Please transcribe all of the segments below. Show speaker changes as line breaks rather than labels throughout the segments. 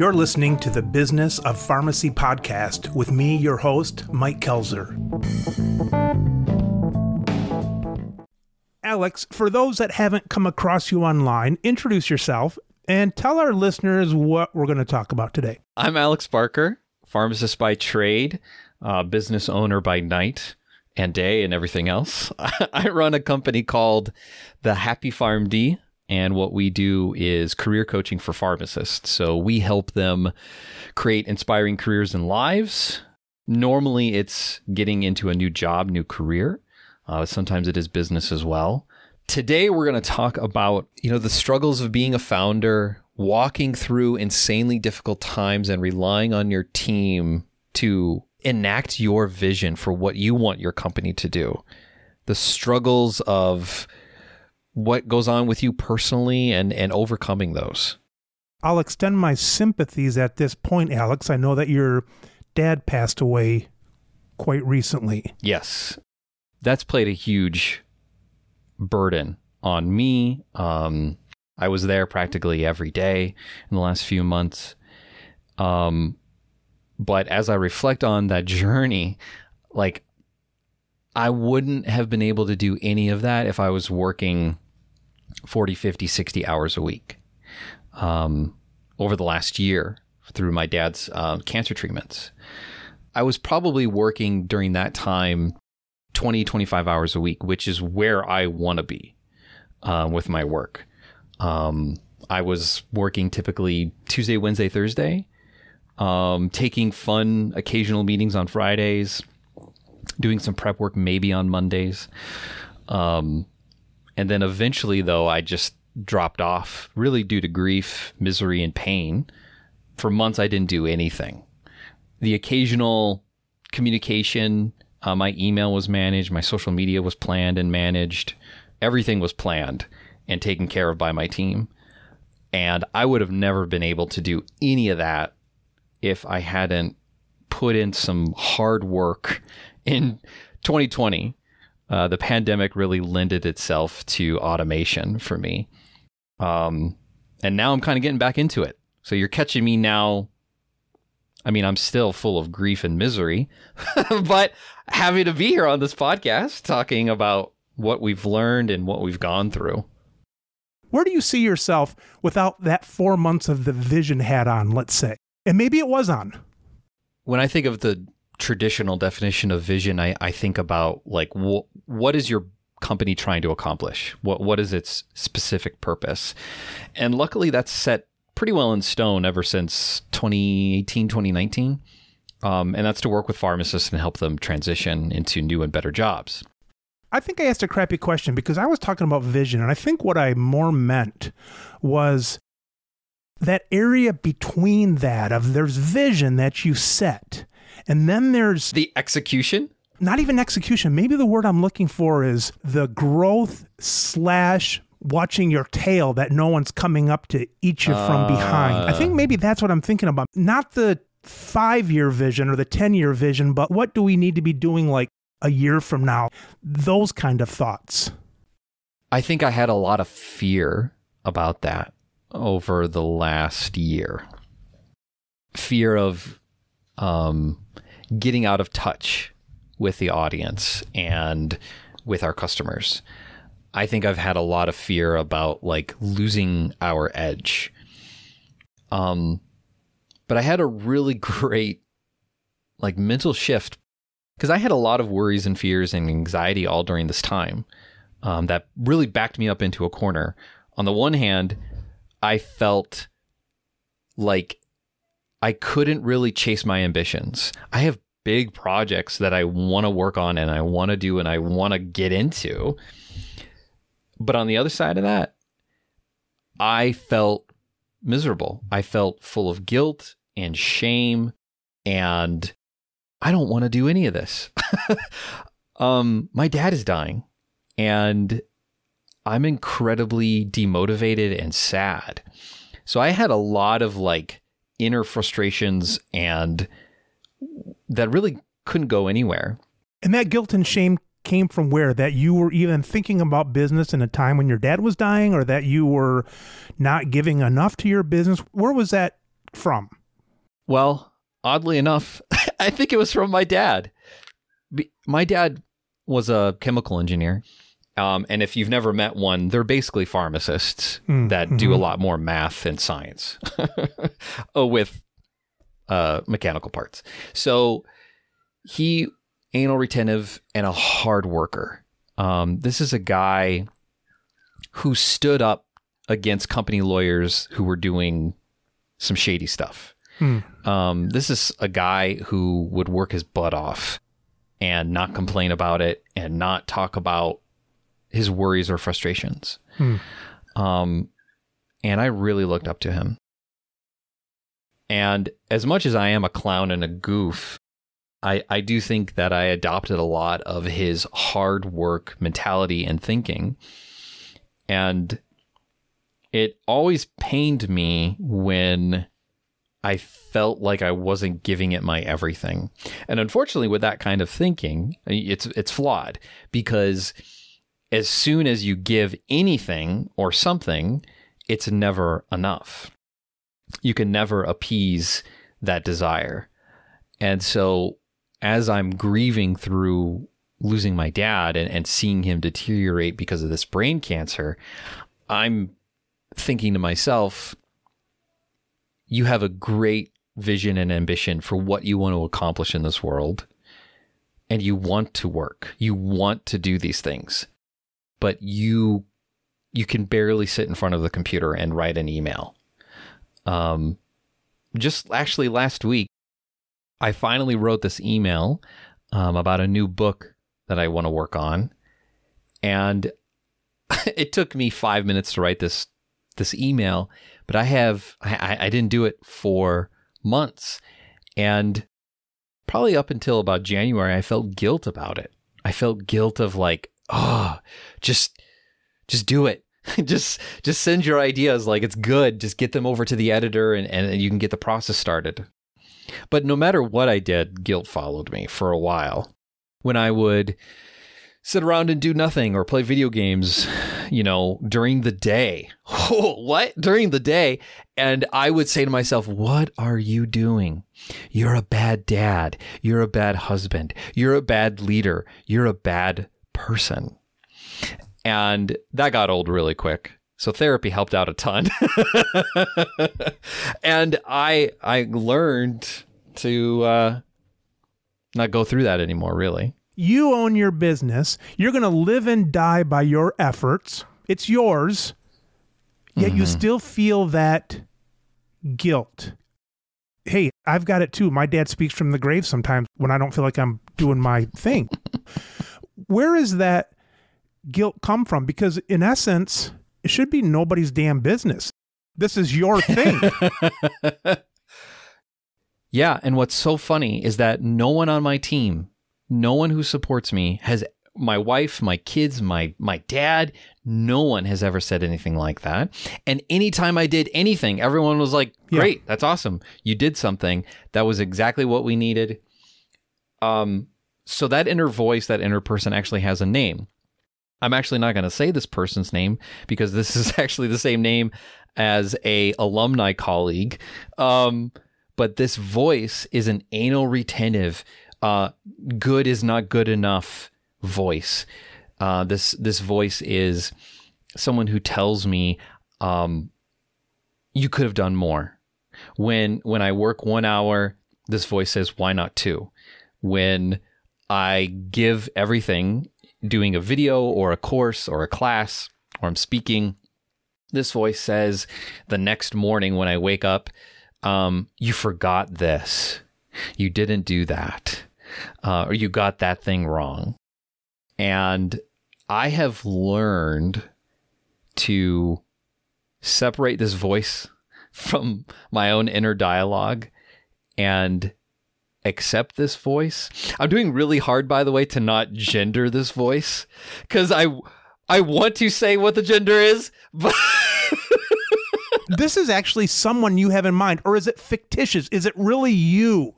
You're listening to the Business of Pharmacy podcast with me, your host, Mike Koelzer. Alex, for those that haven't come across you online, introduce yourself and tell our listeners what we're going to talk about today.
I'm Alex Barker, pharmacist by trade, uh, business owner by night and day, and everything else. I run a company called the Happy PharmD and what we do is career coaching for pharmacists. So we help them create inspiring careers and lives. Normally, it's getting into a new job, new career. Uh, sometimes it is business as well. Today, we're going to talk about you know the struggles of being a founder, walking through insanely difficult times, and relying on your team to enact your vision for what you want your company to do. The struggles of what goes on with you personally and and overcoming those.
I'll extend my sympathies at this point, Alex. I know that your dad passed away quite recently.
Yes. That's played a huge burden on me. Um, I was there practically every day in the last few months. Um, but as I reflect on that journey, like I wouldn't have been able to do any of that if I was working 40, 50, 60 hours a week um, over the last year through my dad's uh, cancer treatments. I was probably working during that time 20, 25 hours a week, which is where I want to be uh, with my work. Um, I was working typically Tuesday, Wednesday, Thursday, um, taking fun occasional meetings on Fridays, doing some prep work maybe on Mondays. Um, and then eventually, though, I just dropped off really due to grief, misery, and pain. For months, I didn't do anything. The occasional communication, uh, my email was managed, my social media was planned and managed. Everything was planned and taken care of by my team. And I would have never been able to do any of that if I hadn't put in some hard work in 2020 uh, the pandemic really lended itself to automation for me. Um, and now I'm kind of getting back into it. So you're catching me now. I mean, I'm still full of grief and misery, but happy to be here on this podcast talking about what we've learned and what we've gone through.
Where do you see yourself without that four months of the vision hat on, let's say? And maybe it was on.
When I think of the traditional definition of vision, I, I think about like wh- what is your company trying to accomplish? What what is its specific purpose? And luckily that's set pretty well in stone ever since 2018, 2019. Um, and that's to work with pharmacists and help them transition into new and better jobs.
I think I asked a crappy question because I was talking about vision, and I think what I more meant was that area between that of there's vision that you set and then there's
the execution.
Not even execution. Maybe the word I'm looking for is the growth slash watching your tail that no one's coming up to eat you uh, from behind. I think maybe that's what I'm thinking about. Not the five year vision or the 10 year vision, but what do we need to be doing like a year from now? Those kind of thoughts.
I think I had a lot of fear about that over the last year. Fear of um, getting out of touch with the audience and with our customers. I think I've had a lot of fear about like losing our edge. Um, but I had a really great like mental shift because I had a lot of worries and fears and anxiety all during this time um, that really backed me up into a corner. On the one hand, I felt like I couldn't really chase my ambitions. I have big projects that I want to work on and I want to do and I want to get into. But on the other side of that, I felt miserable. I felt full of guilt and shame and I don't want to do any of this. um my dad is dying and I'm incredibly demotivated and sad. So I had a lot of like inner frustrations and that really couldn't go anywhere.
And that guilt and shame came from where? That you were even thinking about business in a time when your dad was dying, or that you were not giving enough to your business? Where was that from?
Well, oddly enough, I think it was from my dad. My dad was a chemical engineer. Um, and if you've never met one, they're basically pharmacists mm, that mm-hmm. do a lot more math and science with uh, mechanical parts. So he anal retentive and a hard worker. Um, this is a guy who stood up against company lawyers who were doing some shady stuff. Hmm. Um, this is a guy who would work his butt off and not complain about it and not talk about his worries or frustrations. Hmm. Um, and I really looked up to him. And as much as I am a clown and a goof, I, I do think that I adopted a lot of his hard work mentality and thinking. And it always pained me when I felt like I wasn't giving it my everything. And unfortunately with that kind of thinking, it's it's flawed because as soon as you give anything or something, it's never enough. You can never appease that desire. And so as I'm grieving through losing my dad and, and seeing him deteriorate because of this brain cancer, I'm thinking to myself, you have a great vision and ambition for what you want to accomplish in this world. And you want to work. You want to do these things. But you you can barely sit in front of the computer and write an email. Um just actually last week I finally wrote this email um, about a new book that I want to work on, and it took me five minutes to write this this email. But I have I, I didn't do it for months, and probably up until about January, I felt guilt about it. I felt guilt of like, oh, just just do it. just just send your ideas like it's good. Just get them over to the editor and, and you can get the process started. But no matter what I did, guilt followed me for a while. When I would sit around and do nothing or play video games, you know, during the day. Oh, what? During the day. And I would say to myself, What are you doing? You're a bad dad. You're a bad husband. You're a bad leader. You're a bad person. And that got old really quick. So therapy helped out a ton. and I I learned to uh, not go through that anymore, really.
You own your business. You're going to live and die by your efforts. It's yours. Yet mm-hmm. you still feel that guilt. Hey, I've got it too. My dad speaks from the grave sometimes when I don't feel like I'm doing my thing. Where is that guilt come from? Because in essence, it should be nobody's damn business. This is your thing.
yeah. And what's so funny is that no one on my team, no one who supports me has my wife, my kids, my my dad, no one has ever said anything like that. And anytime I did anything, everyone was like, "Great, yeah. that's awesome. You did something. That was exactly what we needed." Um so that inner voice, that inner person actually has a name. I'm actually not going to say this person's name because this is actually the same name as a alumni colleague. Um, but this voice is an anal retentive, uh, good is not good enough voice. Uh, this this voice is someone who tells me um, you could have done more. When when I work one hour, this voice says why not two. When I give everything doing a video or a course or a class or I'm speaking, this voice says the next morning when I wake up, um, you forgot this. You didn't do that. Uh, or you got that thing wrong. And I have learned to separate this voice from my own inner dialogue and accept this voice. I'm doing really hard, by the way, to not gender this voice because I I want to say what the gender is, but.
this is actually someone you have in mind, or is it fictitious? Is it really you?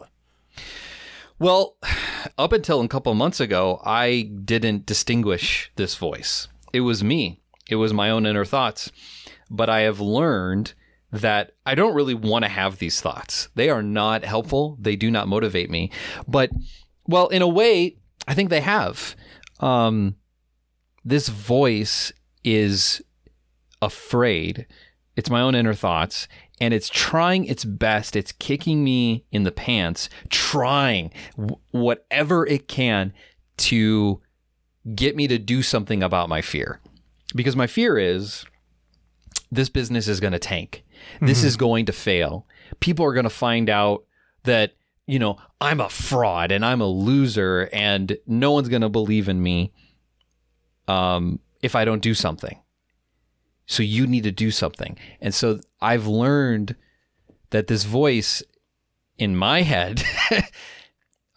Well, up until a couple months ago, I didn't distinguish this voice. It was me. It was my own inner thoughts. But I have learned that I don't really want to have these thoughts. They are not helpful. They do not motivate me. But, well, in a way, I think they have. Um, this voice is afraid. It's my own inner thoughts. And it's trying its best. It's kicking me in the pants, trying w- whatever it can to get me to do something about my fear. Because my fear is this business is going to tank. This mm-hmm. is going to fail. People are going to find out that, you know, I'm a fraud and I'm a loser and no one's going to believe in me um, if I don't do something. So you need to do something. And so I've learned that this voice in my head,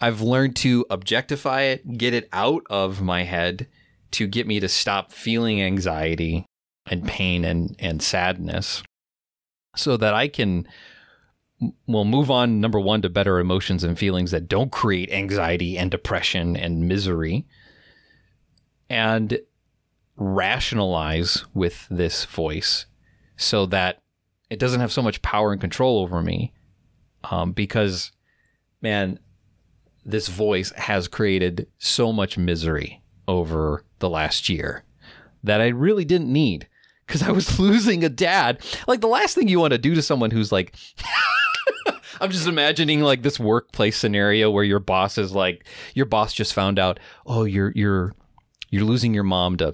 I've learned to objectify it, get it out of my head to get me to stop feeling anxiety and pain and, and sadness so that I can well move on number 1 to better emotions and feelings that don't create anxiety and depression and misery and rationalize with this voice so that it doesn't have so much power and control over me um, because man this voice has created so much misery over the last year that I really didn't need because I was losing a dad. Like the last thing you want to do to someone who's like, I'm just imagining like this workplace scenario where your boss is like, your boss just found out, oh, you're you're you're losing your mom to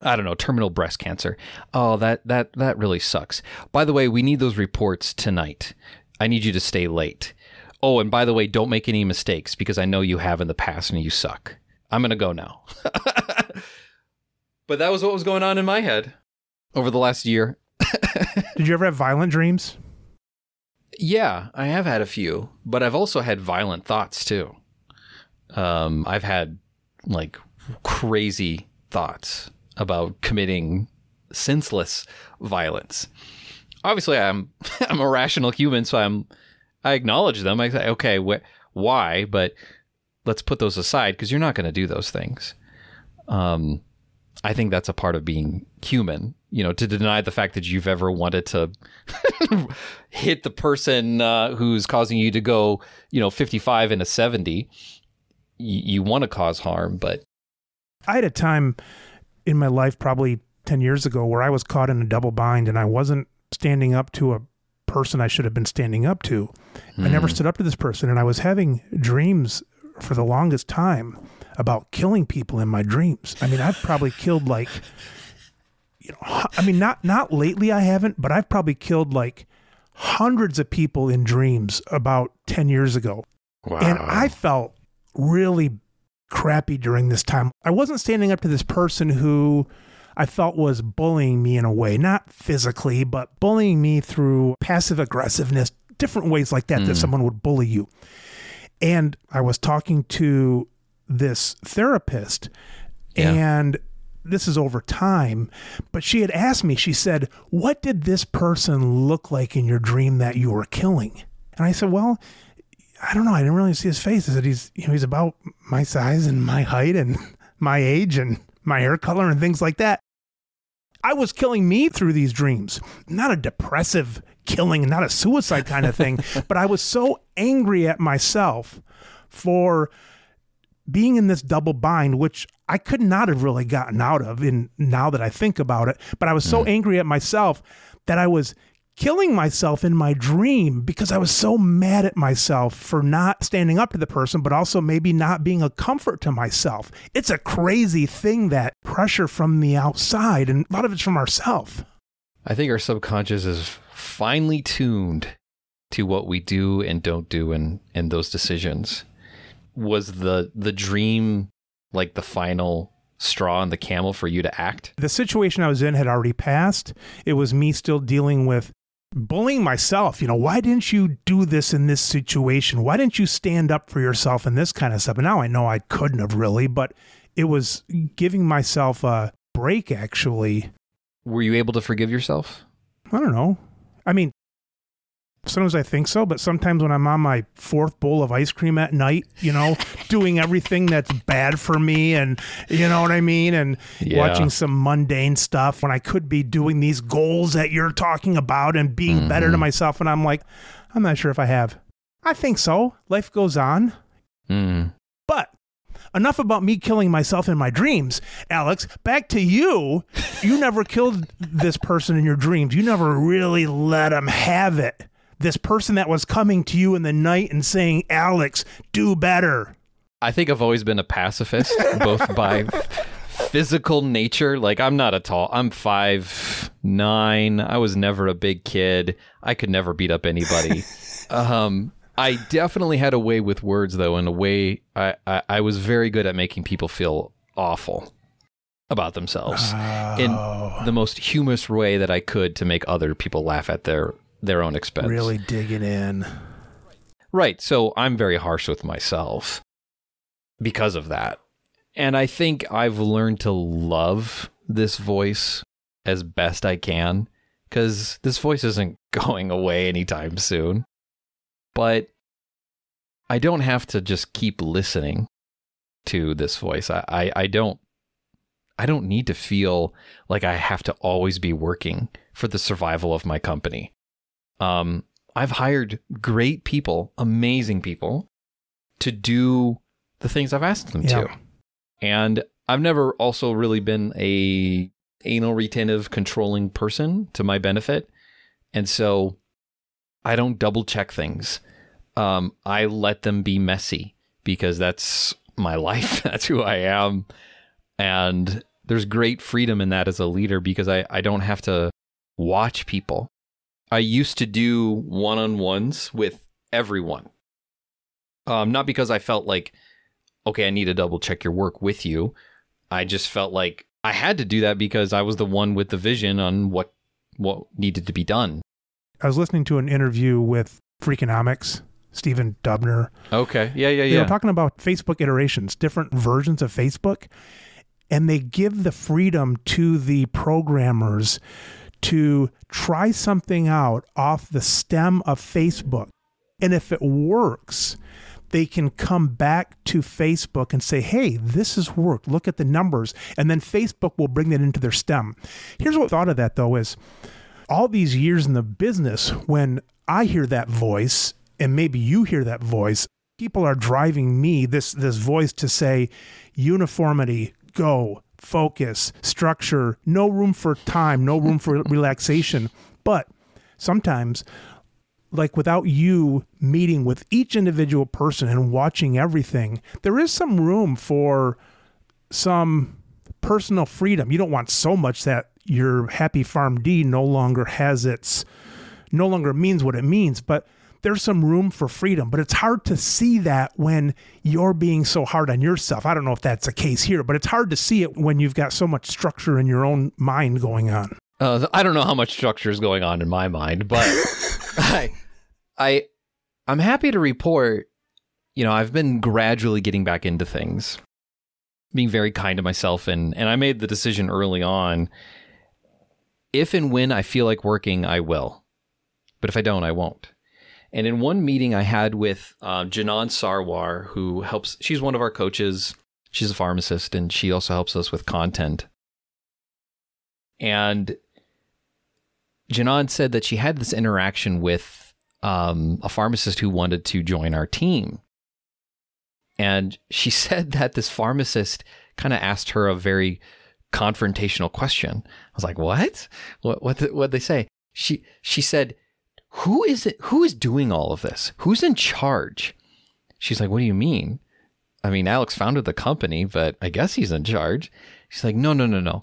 I don't know, terminal breast cancer. Oh, that that that really sucks. By the way, we need those reports tonight. I need you to stay late. Oh, and by the way, don't make any mistakes because I know you have in the past and you suck. I'm going to go now. but that was what was going on in my head over the last year.
Did you ever have violent dreams?
Yeah, I have had a few, but I've also had violent thoughts too. Um, I've had like crazy thoughts about committing senseless violence. Obviously, I'm I'm a rational human, so I'm I acknowledge them. I say, okay, wh- why? But let's put those aside because you're not going to do those things. Um, I think that's a part of being human. You know, to deny the fact that you've ever wanted to hit the person uh, who's causing you to go, you know, 55 and a 70. Y- you want to cause harm, but
I had a time in my life, probably 10 years ago, where I was caught in a double bind and I wasn't standing up to a person I should have been standing up to. Mm. I never hmm. stood up to this person, and I was having dreams for the longest time about killing people in my dreams. I mean, I've probably killed like, I mean, not not lately. I haven't, but I've probably killed like hundreds of people in dreams about ten years ago, wow. and I felt really crappy during this time. I wasn't standing up to this person who I felt was bullying me in a way, not physically, but bullying me through passive aggressiveness, different ways like that, mm. that hmm. someone would bully you. And I was talking to this therapist, yeah. and this is over time, but she had asked me, she said, What did this person look like in your dream that you were killing? And I said, Well, I don't know. I didn't really see his face. I said he's you know he's about my size and my height and my age and my hair color and things like that. I was killing me through these dreams. Not a depressive killing, not a suicide kind of thing, but I was so angry at myself for being in this double bind, which I could not have really gotten out of in now that I think about it. But I was so mm. angry at myself that I was killing myself in my dream because I was so mad at myself for not standing up to the person, but also maybe not being a comfort to myself. It's a crazy thing that pressure from the outside, and a lot of it's from ourselves.
I think our subconscious is finely tuned to what we do and don't do and and those decisions. Was the the dream like the final straw on the camel for you to act?
The situation I was in had already passed. It was me still dealing with bullying myself. You know, why didn't you do this in this situation? Why didn't you stand up for yourself and this kind of stuff? And now I know I couldn't have really, but it was giving myself a break actually.
Were you able to forgive yourself?
I don't know. I mean, Sometimes I think so, but sometimes when I'm on my fourth bowl of ice cream at night, you know, doing everything that's bad for me and you know what I mean and
Yeah.
watching some mundane stuff when I could be doing these goals that you're talking about and being better to myself and I'm like, I'm not sure if I have. I think so. Life goes on.
Mm.
But enough about me killing myself in my dreams. Alex, back to you. You never killed this person in your dreams. You never really let them have it. This person that was coming to you in the night and saying, Alex, do better.
I think I've always been a pacifist, both by physical nature. Like I'm not a tall. I'm five nine. I was never a big kid. I could never beat up anybody. um, I definitely had a way with words, though. In a way, I, I I was very good at making people feel awful about themselves in the most humorous way that I could to make other people laugh at their their own expense.
Really digging in.
Right. So I'm very harsh with myself because of that. And I think I've learned to love this voice as best I can because this voice isn't going away anytime soon. But I don't have to just keep listening to this voice. I, I, I don't I don't need to feel like I have to always be working for the survival of my company. Um, I've hired great people, amazing people, to do the things I've asked them
Yeah.
to. And I've never also really been a anal retentive controlling person to my benefit. And so I don't double check things. Um, I let them be messy because that's my life. that's who I am. And there's great freedom in that as a leader because I, I don't have to watch people. I used to do one on ones with everyone. Um, not because I felt like, okay, I need to double check your work with you. I just felt like I had to do that because I was the one with the vision on what what needed to be done.
I was listening to an interview with Freakonomics, Stephen Dubner,
Okay. Yeah, yeah, yeah.
they were talking about Facebook iterations, different versions of Facebook, and they give the freedom to the programmers to try something out off the stem of Facebook. And if it works, they can come back to Facebook and say, hey, this has worked. Look at the numbers. And then Facebook will bring that into their stem. Here's what I thought of that though is all these years in the business, when I hear that voice, and maybe you hear that voice, people are driving me this this voice to say uniformity, go, focus, structure, no room for time, no room for relaxation. But sometimes like without you meeting with each individual person and watching everything, there is some room for some personal freedom. You don't want so much that your Happy PharmD no longer has its no longer means what it means, but there's some room for freedom, but it's hard to see that when you're being so hard on yourself. I don't know if that's the case here, but it's hard to see it when you've got so much structure in your own mind going on.
Uh, I don't know how much structure is going on in my mind, but I, I, I'm happy to report. You know, I've been gradually getting back into things, being very kind to myself, and and I made the decision early on. If and when I feel like working, I will, but if I don't, I won't. And in one meeting I had with uh, Janan Sarwar, who helps, she's one of our coaches. She's a pharmacist, and she also helps us with content. And Janan said that she had this interaction with um, a pharmacist who wanted to join our team. And she said that this pharmacist kind of asked her a very confrontational question. I was like, "What? What? What? What they say?" She she said, "Who is it? Who is doing all of this? Who's in charge?" She's like, "What do you mean?" I mean, Alex founded the company, but I guess he's in charge. She's like, "No, no, no, no.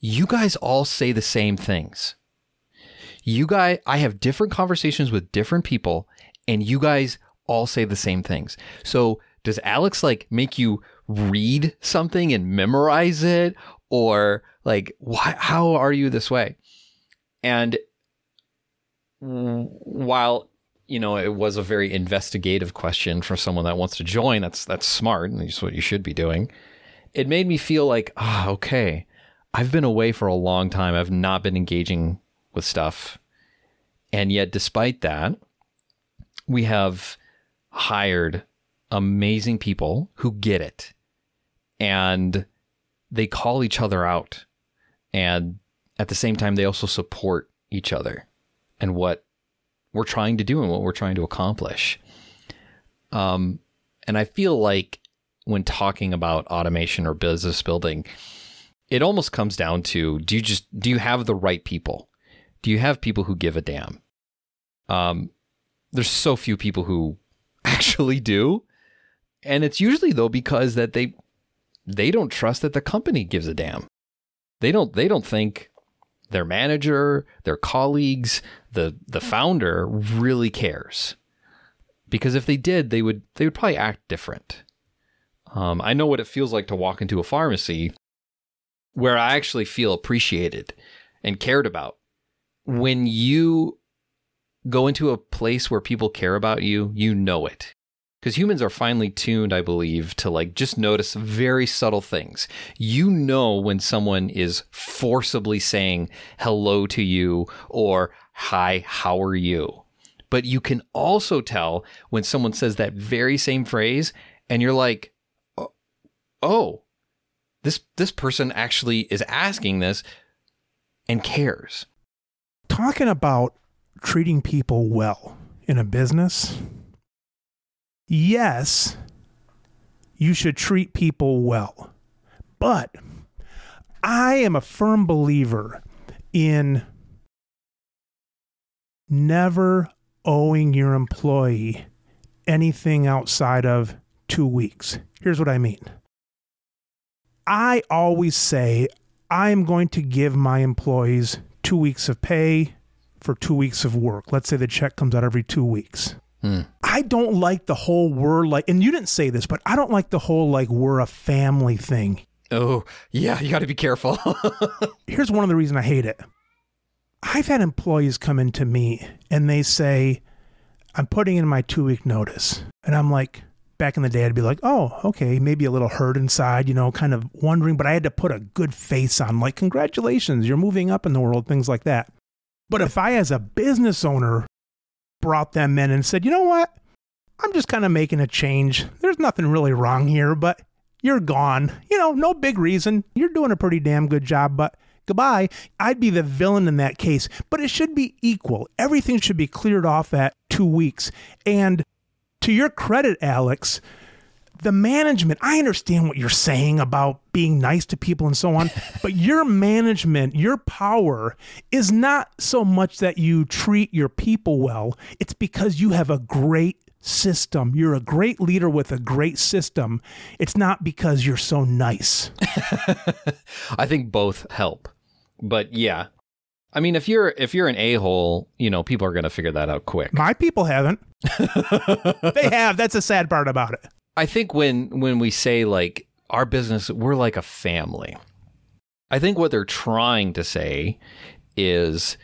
You guys all say the same things. You guys, I have different conversations with different people, and you guys all say the same things. So does Alex like make you read something and memorize it, or like why? How are you this way? And while you know it was a very investigative question for someone that wants to join, that's that's smart and that's what you should be doing. It made me feel like, ah, okay, I've been away for a long time. I've not been engaging with stuff. And yet, despite that, we have hired amazing people who get it and they call each other out. And at the same time, they also support each other and what we're trying to do and what we're trying to accomplish. Um, and I feel like when talking about automation or business building, it almost comes down to do you just do you have the right people? Do you have people who give a damn? Um, there's so few people who actually do, and it's usually though because that they they don't trust that the company gives a damn. They don't they don't think their manager, their colleagues, the the founder really cares. Because if they did, they would they would probably act different. Um, I know what it feels like to walk into a pharmacy where I actually feel appreciated and cared about. When you go into a place where people care about you, you know it. Because humans are finely tuned, I believe, to like just notice very subtle things. You know when someone is forcibly saying hello to you or hi, how are you? But you can also tell when someone says that very same phrase and you're like, oh, oh this this person actually is asking this and cares.
Talking about treating people well in a business, yes, you should treat people well. But I am a firm believer in never owing your employee anything outside of two weeks. Here's what I mean I always say I am going to give my employees two weeks of pay for two weeks of work. Let's say the check comes out every two weeks.
Hmm.
I don't like the whole we're like, and you didn't say this, but I don't like the whole like we're a family thing.
Oh, yeah, you got to be careful.
Here's one of the reasons I hate it. I've had employees come into me and they say, I'm putting in my two week notice. And I'm like, back in the day, I'd be like, oh, okay, maybe a little hurt inside, you know, kind of wondering, but I had to put a good face on, like, congratulations, you're moving up in the world, things like that. But if I, as a business owner, brought them in and said, you know what? I'm just kind of making a change. There's nothing really wrong here, but you're gone. You know, no big reason. You're doing a pretty damn good job, but goodbye. I'd be the villain in that case, but it should be equal. Everything should be cleared off at two weeks. And to your credit, Alex, the management, I understand what you're saying about being nice to people and so on, but your management, your power is not so much that you treat your people well, it's because you have a great system. You're a great leader with a great system. It's not because you're so nice.
I think both help. But yeah. I mean if you're if you're an a-hole, you know, people are going to figure that out quick.
My people haven't. they have. That's the sad part about it.
I think when when we say like our business, we're like a family. I think what they're trying to say is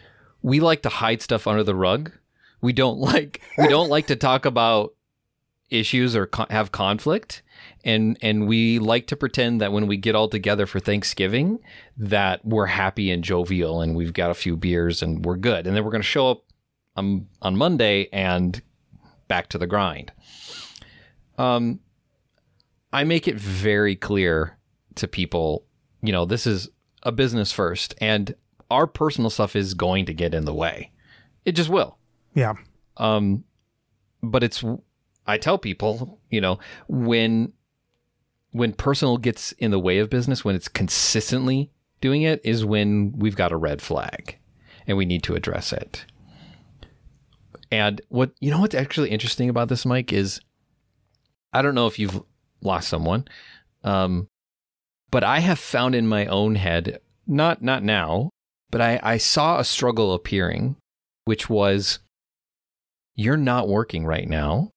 we like to hide stuff under the rug. We don't like we don't like to talk about issues or co- have conflict and and we like to pretend that when we get all together for Thanksgiving that we're happy and jovial and we've got a few beers and we're good and then we're going to show up on on Monday and back to the grind. Um, I make it very clear to people, you know, this is a business first, and our personal stuff is going to get in the way. It just will.
Yeah.
Um, but it's I tell people, you know, when when personal gets in the way of business, when it's consistently doing it, is when we've got a red flag, and we need to address it. And what you know what's actually interesting about this, Mike, is I don't know if you've lost someone, um, but I have found in my own head, not not now, but I, I saw a struggle appearing, which was you're not working right now.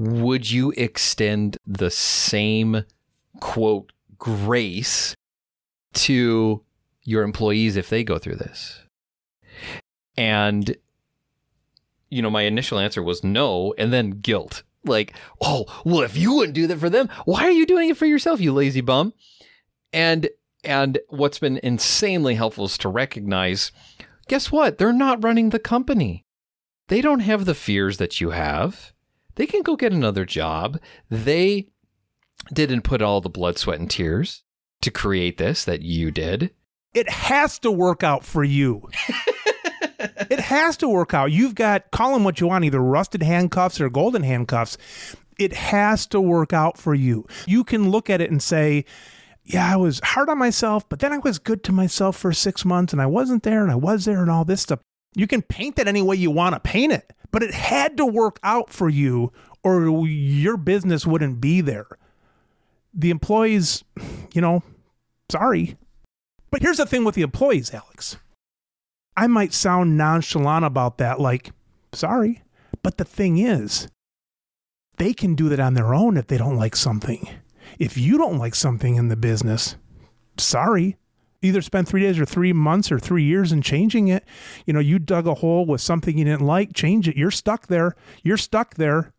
Would you extend the same quote grace to your employees if they go through this? And you know, my initial answer was no, and then guilt. Like, oh, well, if you wouldn't do that for them, why are you doing it for yourself, you lazy bum? And and what's been insanely helpful is to recognize guess what? They're not running the company. They don't have the fears that you have. They can go get another job. They didn't put all the blood, sweat, and tears to create this that you did.
It has to work out for you. it has to work out. You've got, call them what you want, either rusted handcuffs or golden handcuffs. It has to work out for you. You can look at it and say, yeah, I was hard on myself, but then I was good to myself for six months and I wasn't there and I was there and all this stuff. You can paint it any way you want to paint it, but it had to work out for you or your business wouldn't be there. The employees, you know, sorry. But here's the thing with the employees, Alex. I might sound nonchalant about that, like, sorry. But the thing is, they can do that on their own if they don't like something. If you don't like something in the business, sorry. Either spend three days or three months or three years in changing it. You know, you dug a hole with something you didn't like, change it. You're stuck there. You're stuck there.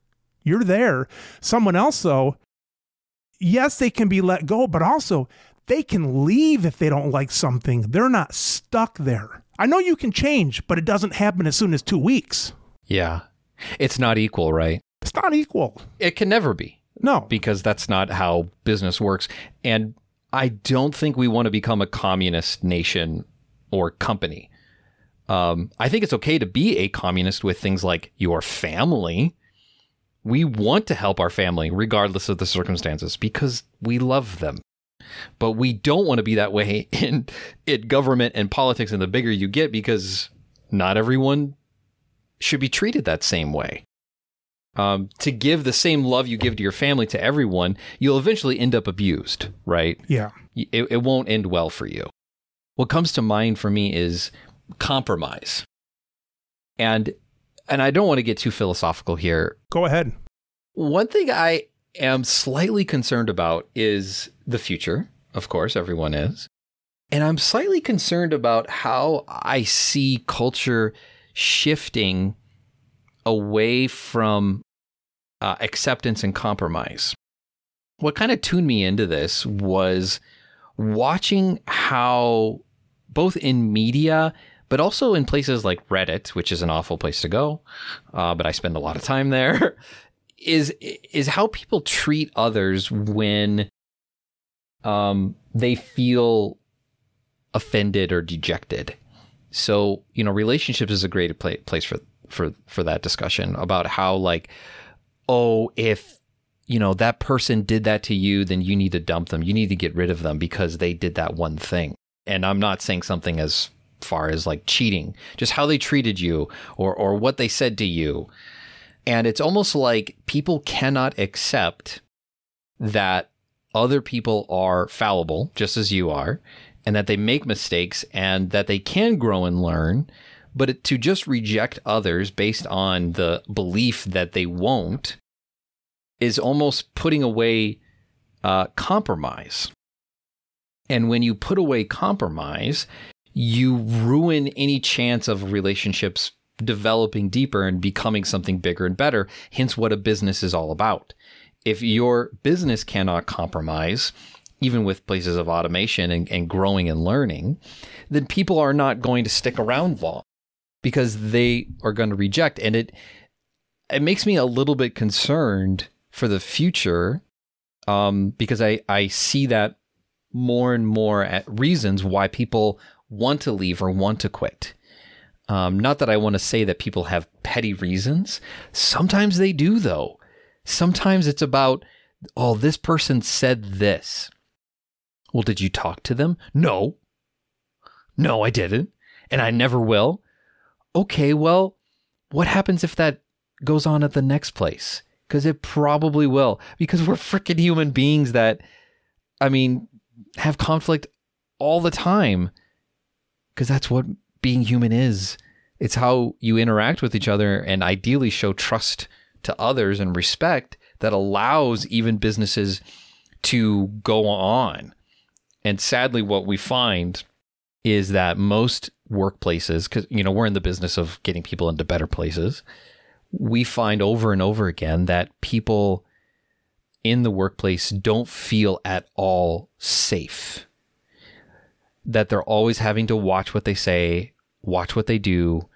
You're there. Someone else, though, yes, they can be let go, but also they can leave if they don't like something. They're not stuck there. I know you can change, but it doesn't happen as soon as two weeks.
Yeah. It's not equal, right?
It's not equal.
It can never be.
No.
Because that's not how business works. And I don't think we want to become a communist nation or company. Um, I think it's okay to be a communist with things like your family. We want to help our family regardless of the circumstances because we love them. But we don't want to be that way in, in government and politics and the bigger you get because not everyone should be treated that same way um, to give the same love you give to your family to everyone, you'll eventually end up abused, right?
Yeah.
It, it won't end well for you. What comes to mind for me is compromise. And and I don't want to get too philosophical here.
Go ahead.
One thing I am slightly concerned about is the future. Of course, everyone is. And I'm slightly concerned about how I see culture shifting away from uh, acceptance and compromise. What kind of tuned me into this was watching how, both in media, but also in places like Reddit, which is an awful place to go, uh, but I spend a lot of time there, is is how people treat others when um, they feel offended or dejected. So you know, relationships is a great place for for for that discussion about how like oh if you know that person did that to you then you need to dump them. You need to get rid of them because they did that one thing. And i'm not saying something as far as like cheating just how they treated you or or what they said to you. And it's almost like people cannot accept that other people are fallible just as you are and that they make mistakes and that they can grow and learn but to just reject others based on the belief that they won't is almost putting away uh, compromise. And when you put away compromise, you ruin any chance of relationships developing deeper and becoming something bigger and better. Hence, what a business is all about. If your business cannot compromise, even with places of automation and, and growing and learning, then people are not going to stick around long because they are going to reject and it it makes me a little bit concerned for the future um, because I, I see that more and more at reasons why people want to leave or want to quit. Um, not that I want to say that people have petty reasons. Sometimes they do, though. Sometimes it's about, oh, this person said this. Well, did you talk to them? No. No, I didn't. And I never will okay, well, what happens if that goes on at the next place? Because it probably will, because we're freaking human beings that, I mean, have conflict all the time. Because that's what being human is. It's how you interact with each other and ideally show trust to others and respect that allows even businesses to go on. And sadly, what we find is that most workplaces, because you know we're in the business of getting people into better places, we find over and over again that people in the workplace don't feel at all safe. That they're always having to watch what they say, watch what they do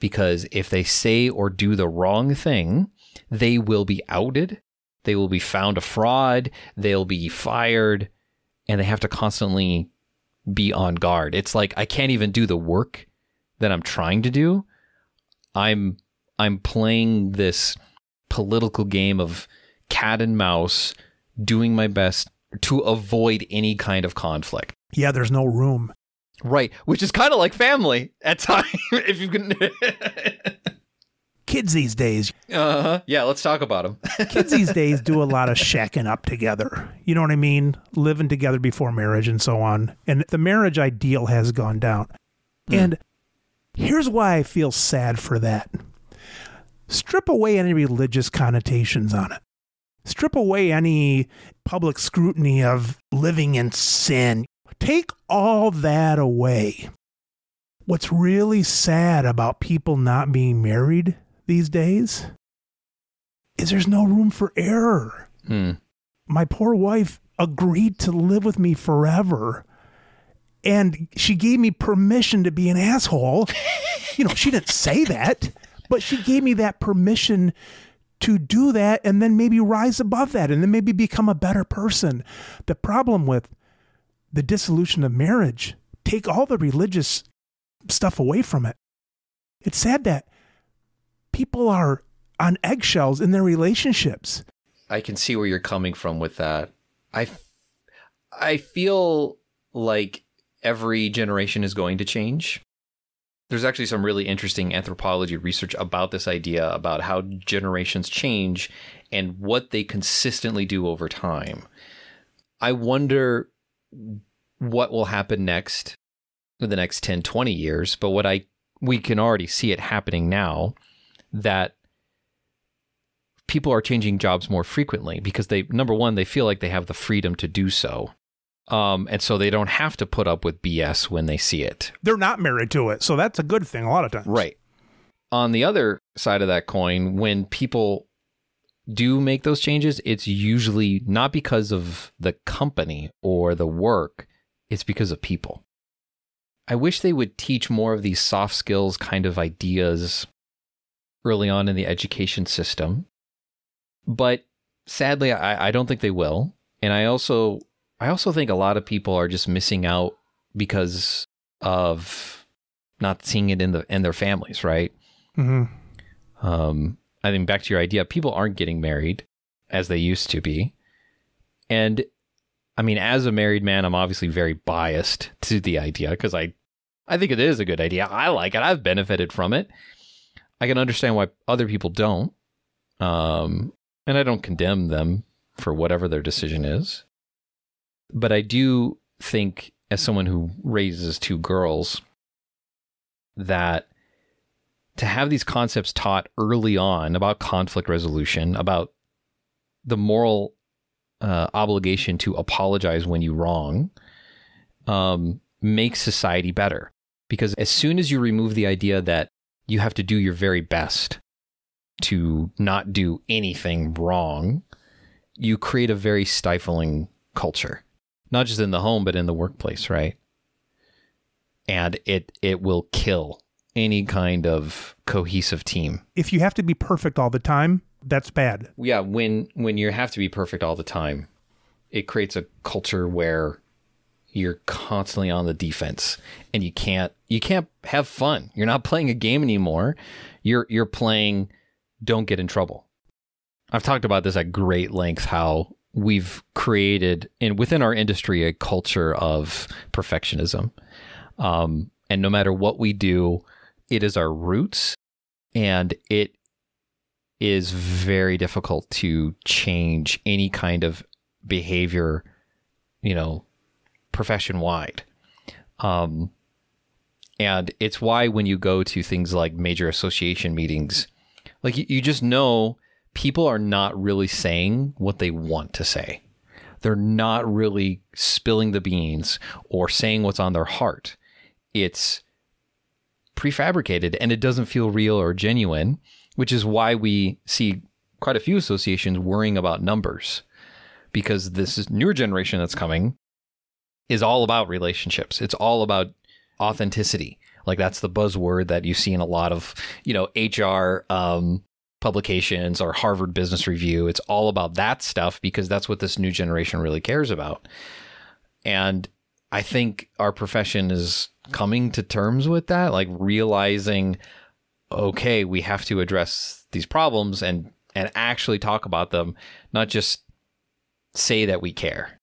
because if they say or do the wrong thing, they will be outed, they will be found a fraud, they'll be fired, and they have to constantly be on guard. It's like I can't even do the work that I'm trying to do. I'm I'm playing this political game of cat and mouse, doing my best to avoid any kind of conflict.
Yeah, there's no room.
Right, which is kind of like family at times. if you can.
Kids these days,
uh-huh. Yeah, let's talk about them.
kids these days do a lot of shacking up together. You know what I mean? Living together before marriage and so on. And the marriage ideal has gone down. And here's why I feel sad for that. Strip away any religious connotations on it. Strip away any public scrutiny of living in sin. Take all that away. What's really sad about people not being married these days is there's no room for error.
Hmm.
My poor wife agreed to live with me forever. And she gave me permission to be an asshole. you know, she didn't say that, but she gave me that permission to do that and then maybe rise above that and then maybe become a better person. The problem with the dissolution of marriage, take all the religious stuff away from it. It's sad that people are on eggshells in their relationships.
I can see where you're coming from with that. I, I feel like every generation is going to change. There's actually some really interesting anthropology research about this idea about how generations change and what they consistently do over time. I wonder what will happen next in the next 10, 20 years, but what I we can already see it happening now that people are changing jobs more frequently because they number one they feel like they have the freedom to do so um, and so they don't have to put up with bs when they see it
They're not married to it. So that's a good thing a lot of times.
right on the other side of that coin when people do make those changes it's usually not because of the company or the work it's because of people i wish they would teach more of these soft skills kind of ideas early on in the education system. But sadly I, I don't think they will. And i also i also think a lot of people are just missing out because of not seeing it in the in their families right?
Hmm
um i think back to your idea people aren't getting married as they used to be. And i mean as a married man i'm obviously very biased to the idea because i i think it is a good idea. I like it. I've benefited from it i can understand why other people don't um and i don't condemn them for whatever their decision is but i do think as someone who raises two girls that to have these concepts taught early on about conflict resolution, about the moral uh, obligation to apologize when you wrong, um, makes society better. Because as soon as you remove the idea that you have to do your very best to not do anything wrong, you create a very stifling culture, not just in the home, but in the workplace, right? And it it will kill any kind of cohesive team.
If you have to be perfect all the time, that's bad.
Yeah, when when you have to be perfect all the time, it creates a culture where you're constantly on the defense and you can't you can't have fun. You're not playing a game anymore. You're you're playing don't get in trouble. I've talked about this at great length how we've created in within our industry a culture of perfectionism. Um, and no matter what we do, it is our roots and it is very difficult to change any kind of behavior, you know, profession wide. Um, and it's why when you go to things like major association meetings, like you, you just know people are not really saying what they want to say. They're not really spilling the beans or saying what's on their heart. It's prefabricated and it doesn't feel real or genuine, which is why we see quite a few associations worrying about numbers because this newer generation that's coming is all about relationships. It's all about authenticity. Like that's the buzzword that you see in a lot of, you know, HR um, publications or Harvard Business Review. It's all about that stuff because that's what this new generation really cares about. And I think our profession is coming to terms with that, like realizing, okay, we have to address these problems and and actually talk about them, not just say that we care.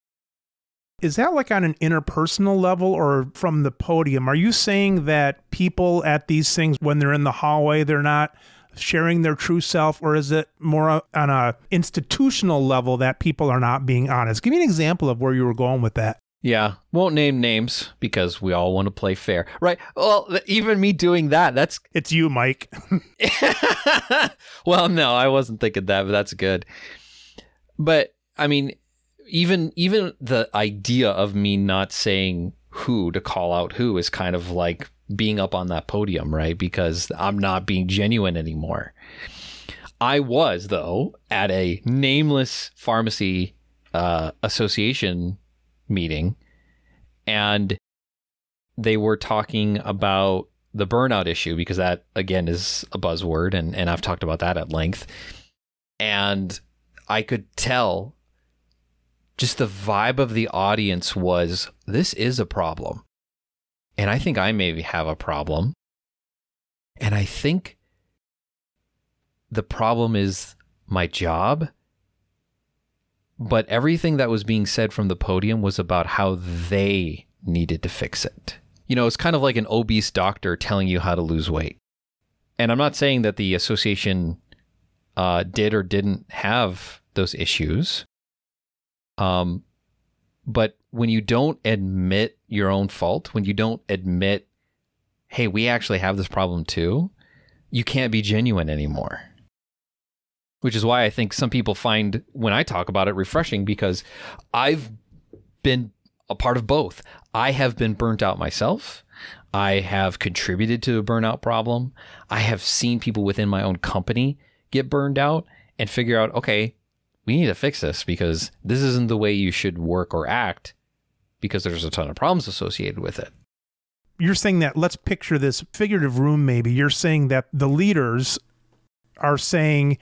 Is that like on an interpersonal level or from the podium? Are you saying that people at these things, when they're in the hallway, they're not sharing their true self, or is it more on a institutional level that people are not being honest? Give me an example of where you were going with that.
Yeah, won't name names because we all want to play fair, right? Well, even me doing that, that's
it's you, Mike.
well, no, I wasn't thinking that, but that's good. But I mean, even even the idea of me not saying who to call out who is kind of like being up on that podium, right? Because I'm not being genuine anymore. I was though at a nameless pharmacy uh, association meeting, and they were talking about the burnout issue because that again is a buzzword, and and I've talked about that at length, and I could tell just the vibe of the audience was this is a problem. And I think I maybe have a problem. And I think the problem is my job. But everything that was being said from the podium was about how they needed to fix it. You know, it's kind of like an obese doctor telling you how to lose weight. And I'm not saying that the association uh, did or didn't have those issues. Um, but when you don't admit your own fault, when you don't admit, hey, we actually have this problem too, you can't be genuine anymore. Which is why I think some people find when I talk about it refreshing because I've been a part of both. I have been burnt out myself. I have contributed to a burnout problem. I have seen people within my own company get burned out and figure out, okay, we need to fix this because this isn't the way you should work or act because there's a ton of problems associated with it.
You're saying that, let's picture this figurative room, maybe. You're saying that the leaders are saying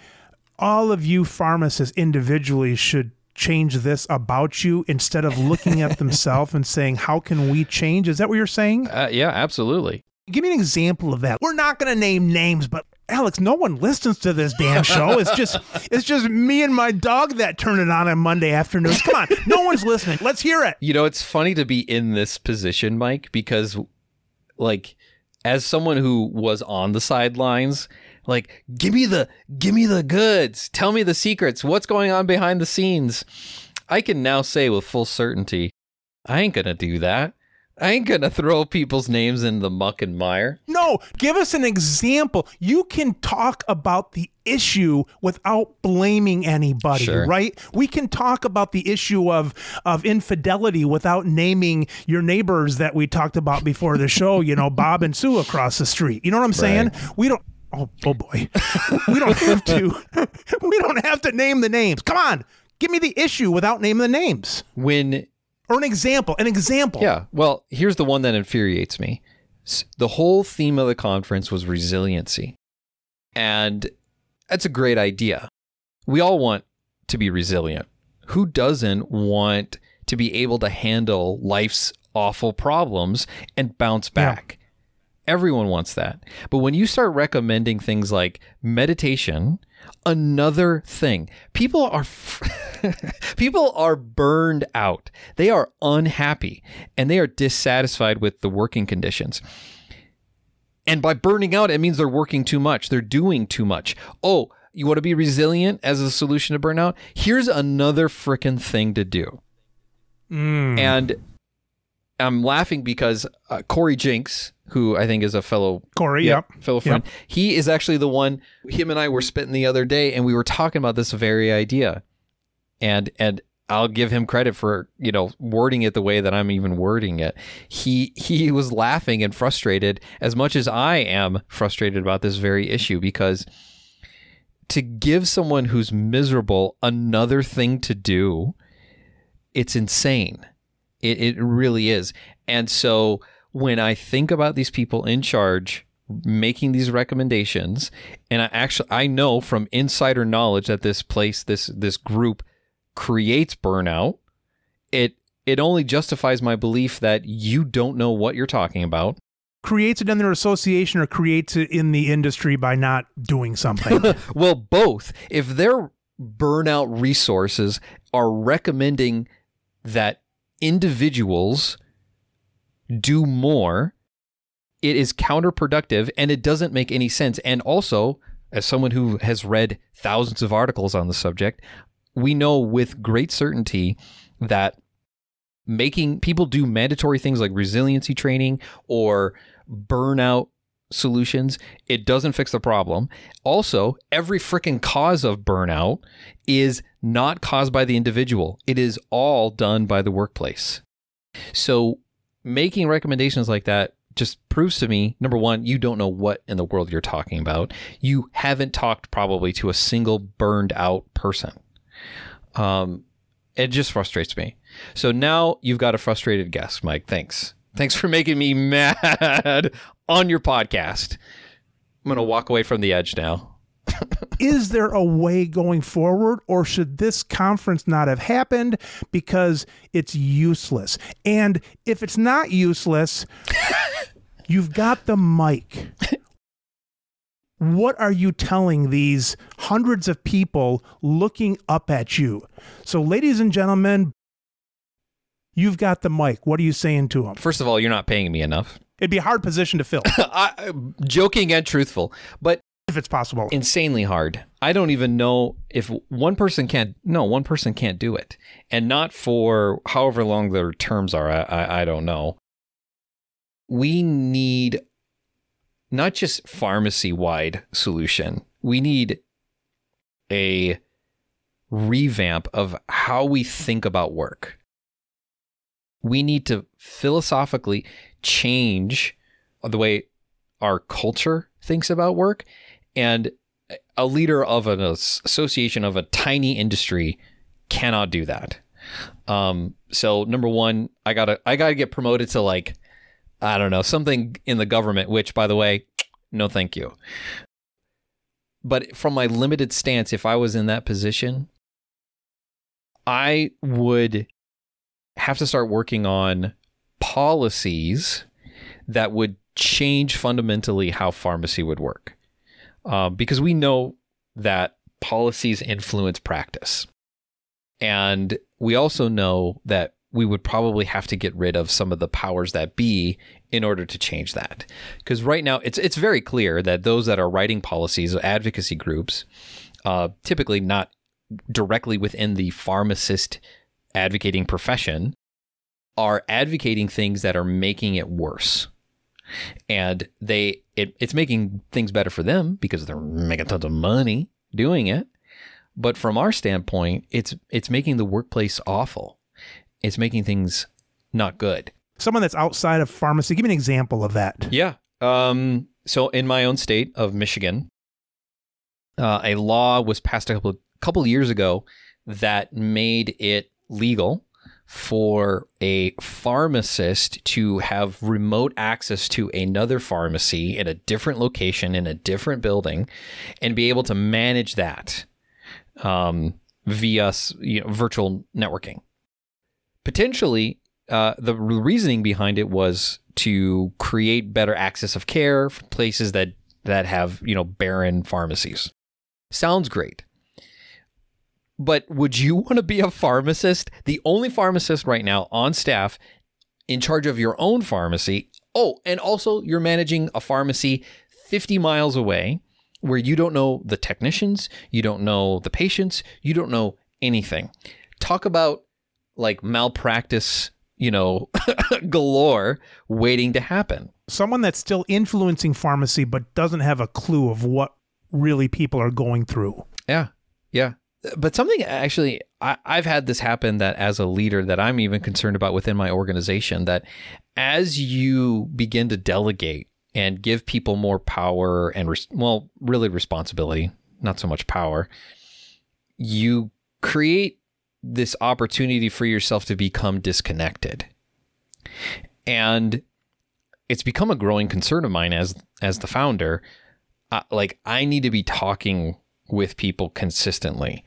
all of you pharmacists individually should change this about you instead of looking at themselves and saying, how can we change? Is that what you're saying?
Uh, yeah, absolutely.
Give me an example of that. We're not going to name names, but Alex, no one listens to this damn show. It's just it's just me and my dog that turn it on on Monday afternoons. Come on, no one's listening. Let's hear it.
You know, it's funny to be in this position, Mike, because like as someone who was on the sidelines, like give me the give me the goods. Tell me the secrets. What's going on behind the scenes? I can now say with full certainty, I ain't going to do that. I ain't gonna throw people's names in the muck and mire.
No, give us an example. You can talk about the issue without blaming anybody, sure. right? We can talk about the issue of of infidelity without naming your neighbors that we talked about before the show, you know, Bob and Sue across the street. You know what I'm saying? Right. We don't Oh, oh boy. we don't have to we don't have to name the names. Come on. Give me the issue without naming the names.
When
or an example, an example.
Yeah. Well, here's the one that infuriates me. The whole theme of the conference was resiliency. And that's a great idea. We all want to be resilient. Who doesn't want to be able to handle life's awful problems and bounce back? Yeah. Everyone wants that. But when you start recommending things like meditation, another thing. People are people are burned out. They are unhappy and they are dissatisfied with the working conditions. And by burning out, it means they're working too much. They're doing too much. Oh, you want to be resilient as a solution to burnout? Here's another freaking thing to do. Mm. And I'm laughing because uh, Corey Jinks, who I think is a fellow
Corey, yep,
yep. fellow friend, yep. he is actually the one. Him and I were spitting the other day, and we were talking about this very idea, and and I'll give him credit for you know wording it the way that I'm even wording it. He he was laughing and frustrated as much as I am frustrated about this very issue because to give someone who's miserable another thing to do, it's insane it, it really is. And so when I think about these people in charge making these recommendations, and I actually I know from insider knowledge that this place, this this group creates burnout, it it only justifies my belief that you don't know what you're talking about.
Creates it in their association or creates it in the industry by not doing something.
well, both. If their burnout resources are recommending that individuals do more, it is counterproductive and it doesn't make any sense. And also, as someone who has read thousands of articles on the subject, we know with great certainty that making people do mandatory things like resiliency training or burnout solutions, it doesn't fix the problem. Also, every freaking cause of burnout is not caused by the individual, it is all done by the workplace. So, making recommendations like that just proves to me number one, you don't know what in the world you're talking about. You haven't talked probably to a single burned out person. Um, it just frustrates me. So now you've got a frustrated guest, Mike. Thanks. Thanks for making me mad on your podcast. I'm going to walk away from the edge now.
Is there a way going forward, or should this conference not have happened because it's useless? And if it's not useless, you've got the mic. What are you telling these hundreds of people looking up at you? So, ladies and gentlemen, you've got the mic. What are you saying to them?
First of all, you're not paying me enough.
It'd be a hard position to fill.
I, joking and truthful, but
if it's possible.
Insanely hard. I don't even know if one person can't. No, one person can't do it, and not for however long their terms are. I, I, I don't know. We need not just pharmacy wide solution. We need a revamp of how we think about work. We need to philosophically change the way our culture thinks about work and a leader of an association of a tiny industry cannot do that. Um, so number one, I gotta I gotta get promoted to like I don't know something in the government. Which, by the way, no, thank you. But from my limited stance, if I was in that position, I would have to start working on policies that would change fundamentally how pharmacy would work um, because we know that policies influence practice. And we also know that we would probably have to get rid of some of the powers that be in order to change that. Because right now, it's it's very clear that those that are writing policies, advocacy groups, uh, typically not directly within the pharmacist advocating profession, are advocating things that are making it worse and they it, it's making things better for them because they're making tons of money doing it. But from our standpoint it's it's making the workplace awful. It's making things not good.
Someone that's outside of pharmacy give me an example of that.
Yeah. Um, so in my own state of michigan uh, a law was passed a couple couple years ago that made it legal for a pharmacist to have remote access to another pharmacy in a different location in a different building and be able to manage that um, via you know, virtual networking. Potentially, uh, the reasoning behind it was to create better access of care for places that that have you know barren pharmacies. Sounds great. But would you want to be a pharmacist? The only pharmacist right now on staff in charge of your own pharmacy. Oh, and also you're managing a pharmacy 50 miles away where you don't know the technicians, you don't know the patients, you don't know anything. Talk about like malpractice, you know, galore waiting to happen.
Someone that's still influencing pharmacy but doesn't have a clue of what really people are going through.
Yeah. Yeah but something actually I, have had this happen that as a leader that i'm even concerned about within my organization that as you begin to delegate and give people more power and res- well really responsibility not so much power you create this opportunity for yourself to become disconnected and it's become a growing concern of mine as as the founder. Uh, like I need to be talking with people consistently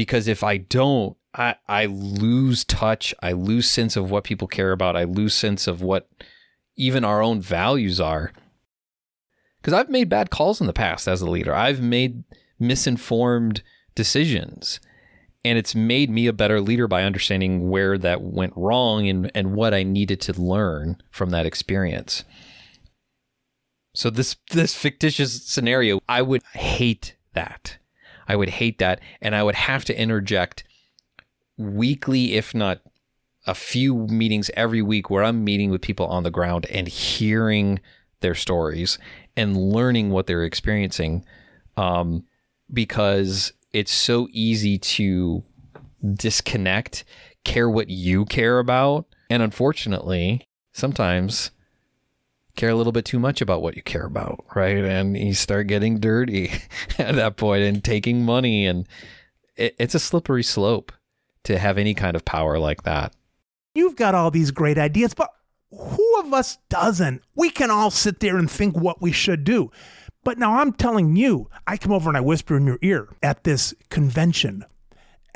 because if I don't, I I lose touch. I lose sense of what people care about. I lose sense of what even our own values are. Because I've made bad calls in the past as a leader. I've made misinformed decisions. And it's made me a better leader by understanding where that went wrong and, and what I needed to learn from that experience. So this this fictitious scenario, I would hate that. I would hate that. And I would have to interject weekly if not a few meetings every week where I'm meeting with people on the ground and hearing their stories and learning what they're experiencing um, because it's so easy to disconnect, care what you care about, and unfortunately, sometimes care a little bit too much about what you care about, right? And you start getting dirty at that point and taking money, and it, it's a slippery slope to have any kind of power like that.
You've got all these great ideas, but who of us doesn't? We can all sit there and think what we should do. But now I'm telling you, I come over and I whisper in your ear at this convention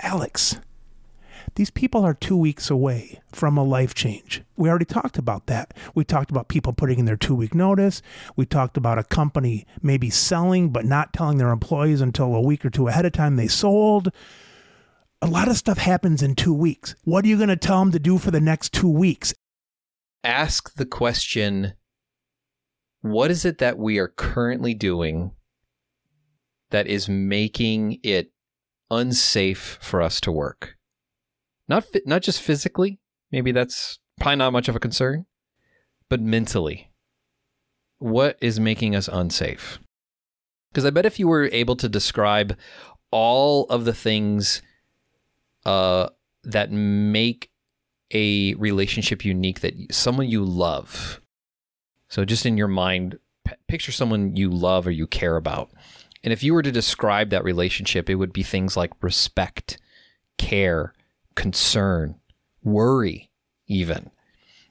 Alex, these people are two weeks away from a life change. We already talked about that. We talked about people putting in their two week notice. We talked about a company maybe selling but not telling their employees until a week or two ahead of time they sold. A lot of stuff happens in two weeks. What are you going to tell them to do for the next two weeks?
Ask the question what is it that we are currently doing that is making it unsafe for us to work? Not not just physically, maybe that's probably not much of a concern, but mentally. What is making us unsafe? Because I bet if you were able to describe all of the things uh, that make a relationship unique that someone you love so just in your mind, p- picture someone you love or you care about. And if you were to describe that relationship, it would be things like respect, care, concern, worry, even.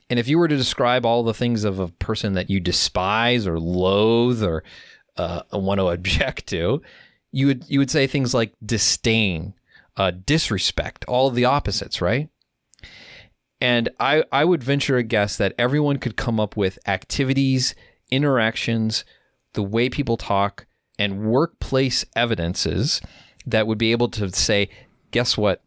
And if you were to describe all the things of a person that you despise or loathe or uh, want to object to, you would you would say things like disdain, uh, disrespect, all the opposites, right? And I, I would venture a guess that everyone could come up with activities, interactions, the way people talk, and workplace evidences that would be able to say, guess what?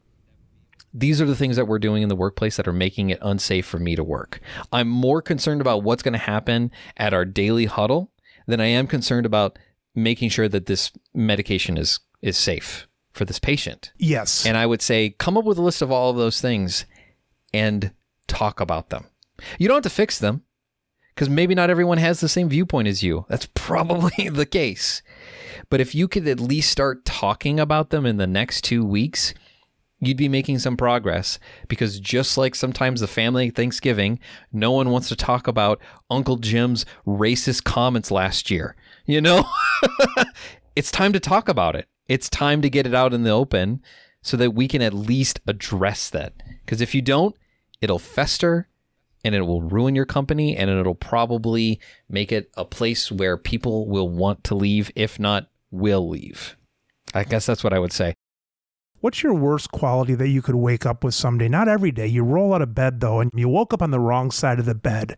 These are the things that we're doing in the workplace that are making it unsafe for me to work. I'm more concerned about what's going to happen at our daily huddle than I am concerned about making sure that this medication is is safe for this patient.
Yes.
And I would say come up with a list of all of those things and talk about them. You don't have to fix them because maybe not everyone has the same viewpoint as you. That's probably the case. But if you could at least start talking about them in the next two weeks, you'd be making some progress because just like sometimes the family Thanksgiving, no one wants to talk about Uncle Jim's racist comments last year. You know, it's time to talk about it. It's time to get it out in the open so that we can at least address that. Because if you don't, it'll fester and it will ruin your company and it'll probably make it a place where people will want to leave, if not, will leave. I guess that's what I would say.
What's your worst quality that you could wake up with someday? Not every day. You roll out of bed though, and you woke up on the wrong side of the bed.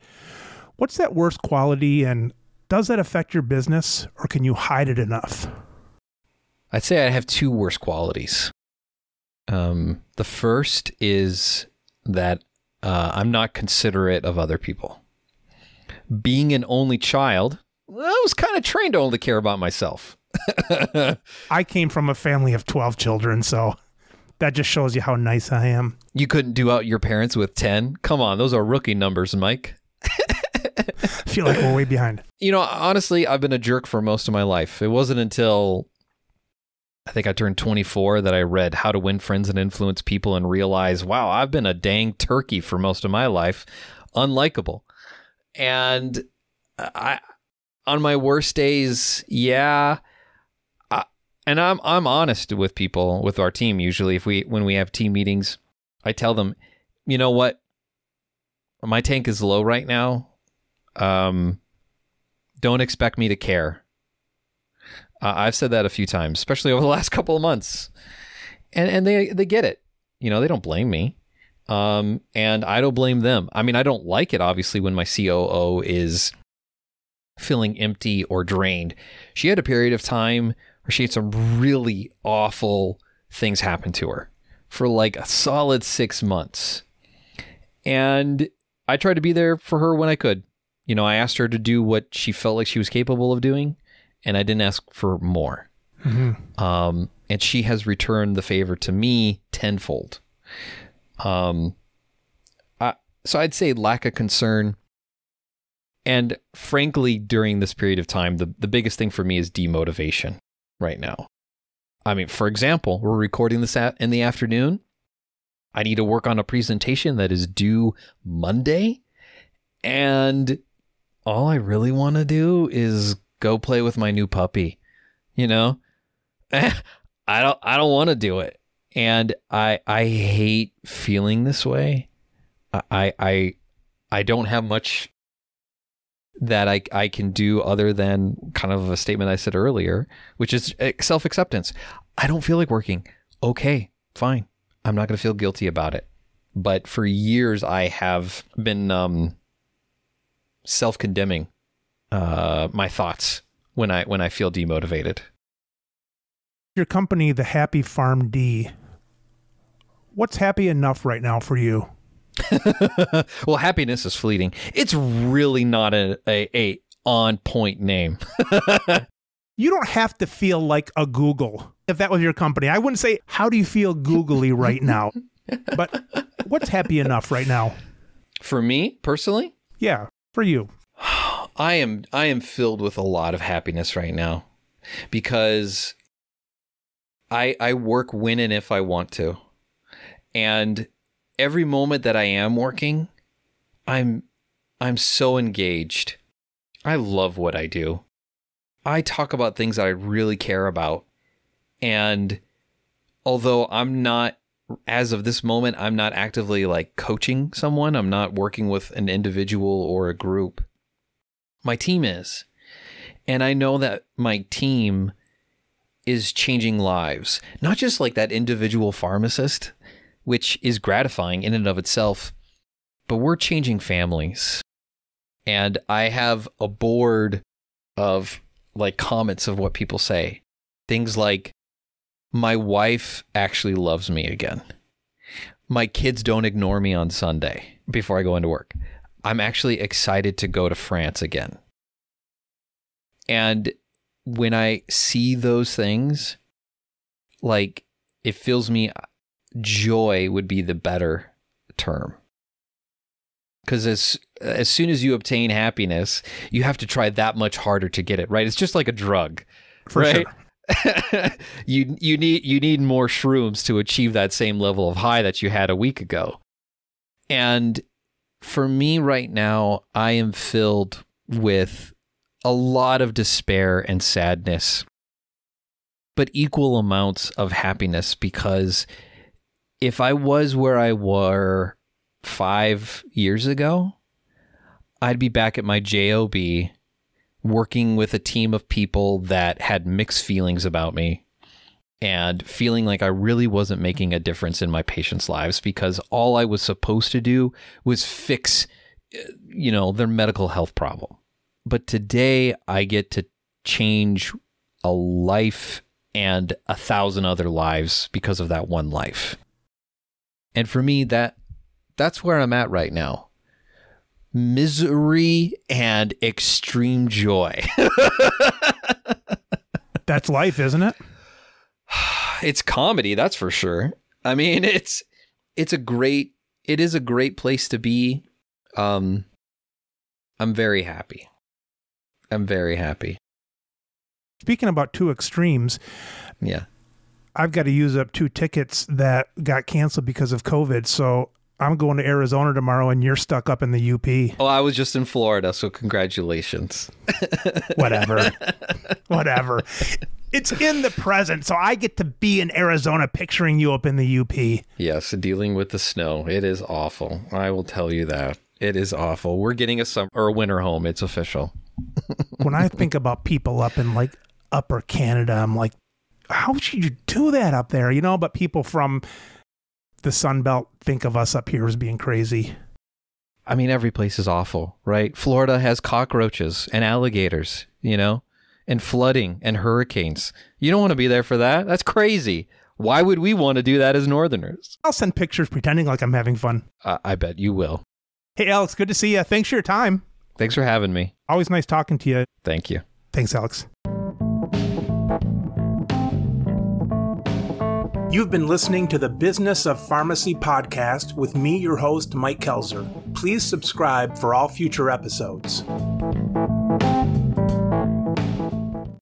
What's that worst quality, and does that affect your business, or can you hide it enough?
I'd say I have two worst qualities. Um, the first is that uh, I'm not considerate of other people. Being an only child, I was kind of trained to only care about myself.
I came from a family of 12 children, so that just shows you how nice I am.
You couldn't do out your parents with 10? Come on, those are rookie numbers, Mike.
I feel like we're way behind.
You know, honestly, I've been a jerk for most of my life. It wasn't until I think I turned 24 that I read How to Win Friends and Influence People and realized, wow, I've been a dang turkey for most of my life, unlikable. And I on my worst days, yeah, and I'm I'm honest with people with our team usually if we when we have team meetings, I tell them, you know what? My tank is low right now. um, don't expect me to care. Uh, I've said that a few times, especially over the last couple of months, and and they they get it. You know, they don't blame me, um, and I don't blame them. I mean, I don't like it obviously when my COO is feeling empty or drained. She had a period of time where she had some really awful things happen to her for like a solid six months, and I tried to be there for her when I could. You know, I asked her to do what she felt like she was capable of doing, and I didn't ask for more. Mm-hmm. Um, and she has returned the favor to me tenfold. Um, I, so I'd say lack of concern. And frankly, during this period of time, the, the biggest thing for me is demotivation right now. I mean, for example, we're recording this in the afternoon. I need to work on a presentation that is due Monday. And all I really want to do is go play with my new puppy. You know? I don't I don't want to do it. And I I hate feeling this way. I I I don't have much that I I can do other than kind of a statement I said earlier, which is self-acceptance. I don't feel like working. Okay, fine. I'm not going to feel guilty about it. But for years, I have been um, self-condemning uh, my thoughts when I when I feel demotivated.
Your company, the Happy PharmD. What's happy enough right now for you?
well, happiness is fleeting. It's really not a, a, a on point name.
you don't have to feel like a Google if that was your company. I wouldn't say, How do you feel googly right now? but what's happy enough right now?
For me personally?
Yeah, for you.
I am I am filled with a lot of happiness right now because I I work when and if I want to. And every moment that I am working, I'm I'm so engaged. I love what I do. I talk about things that I really care about. And although I'm not as of this moment, I'm not actively like coaching someone, I'm not working with an individual or a group. My team is. And I know that my team is changing lives, not just like that individual pharmacist, which is gratifying in and of itself, but we're changing families. And I have a board of like comments of what people say. Things like, my wife actually loves me again. My kids don't ignore me on Sunday before I go into work. I'm actually excited to go to France again. And when I see those things, like it fills me joy would be the better term. Cuz as as soon as you obtain happiness, you have to try that much harder to get it, right? It's just like a drug.
For right? Sure.
you you need you need more shrooms to achieve that same level of high that you had a week ago. And for me right now, I am filled with a lot of despair and sadness, but equal amounts of happiness because if I was where I were 5 years ago, I'd be back at my job working with a team of people that had mixed feelings about me and feeling like I really wasn't making a difference in my patients' lives because all I was supposed to do was fix uh, you know their medical health problem. But today I get to change a life and a thousand other lives because of that one life. And for me that that's where I'm at right now misery and extreme joy.
that's life, isn't it?
It's comedy, that's for sure. I mean, it's it's a great it is a great place to be. Um I'm very happy. I'm very happy.
Speaking about two extremes,
yeah.
I've got to use up two tickets that got canceled because of COVID. So I'm going to Arizona tomorrow and you're stuck up in the UP.
Oh, I was just in Florida, so congratulations.
Whatever. Whatever. It's in the present, so I get to be in Arizona picturing you up in the UP.
Yes, dealing with the snow. It is awful. I will tell you that. It is awful. We're getting a summer or a winter home. It's official.
when I think about people up in like upper Canada, I'm like, how should you do that up there? You know, but people from the Sun Belt think of us up here as being crazy.
I mean, every place is awful, right? Florida has cockroaches and alligators, you know, and flooding and hurricanes. You don't want to be there for that. That's crazy. Why would we want to do that as Northerners?
I'll send pictures pretending like I'm having fun.
Uh, I bet you will.
Hey, Alex, good to see you. Thanks for your time.
Thanks for having me.
Always nice talking to you.
Thank you.
Thanks, Alex. You've been listening to the Business of Pharmacy podcast with me, your host, Mike Koelzer. Please subscribe for all future episodes.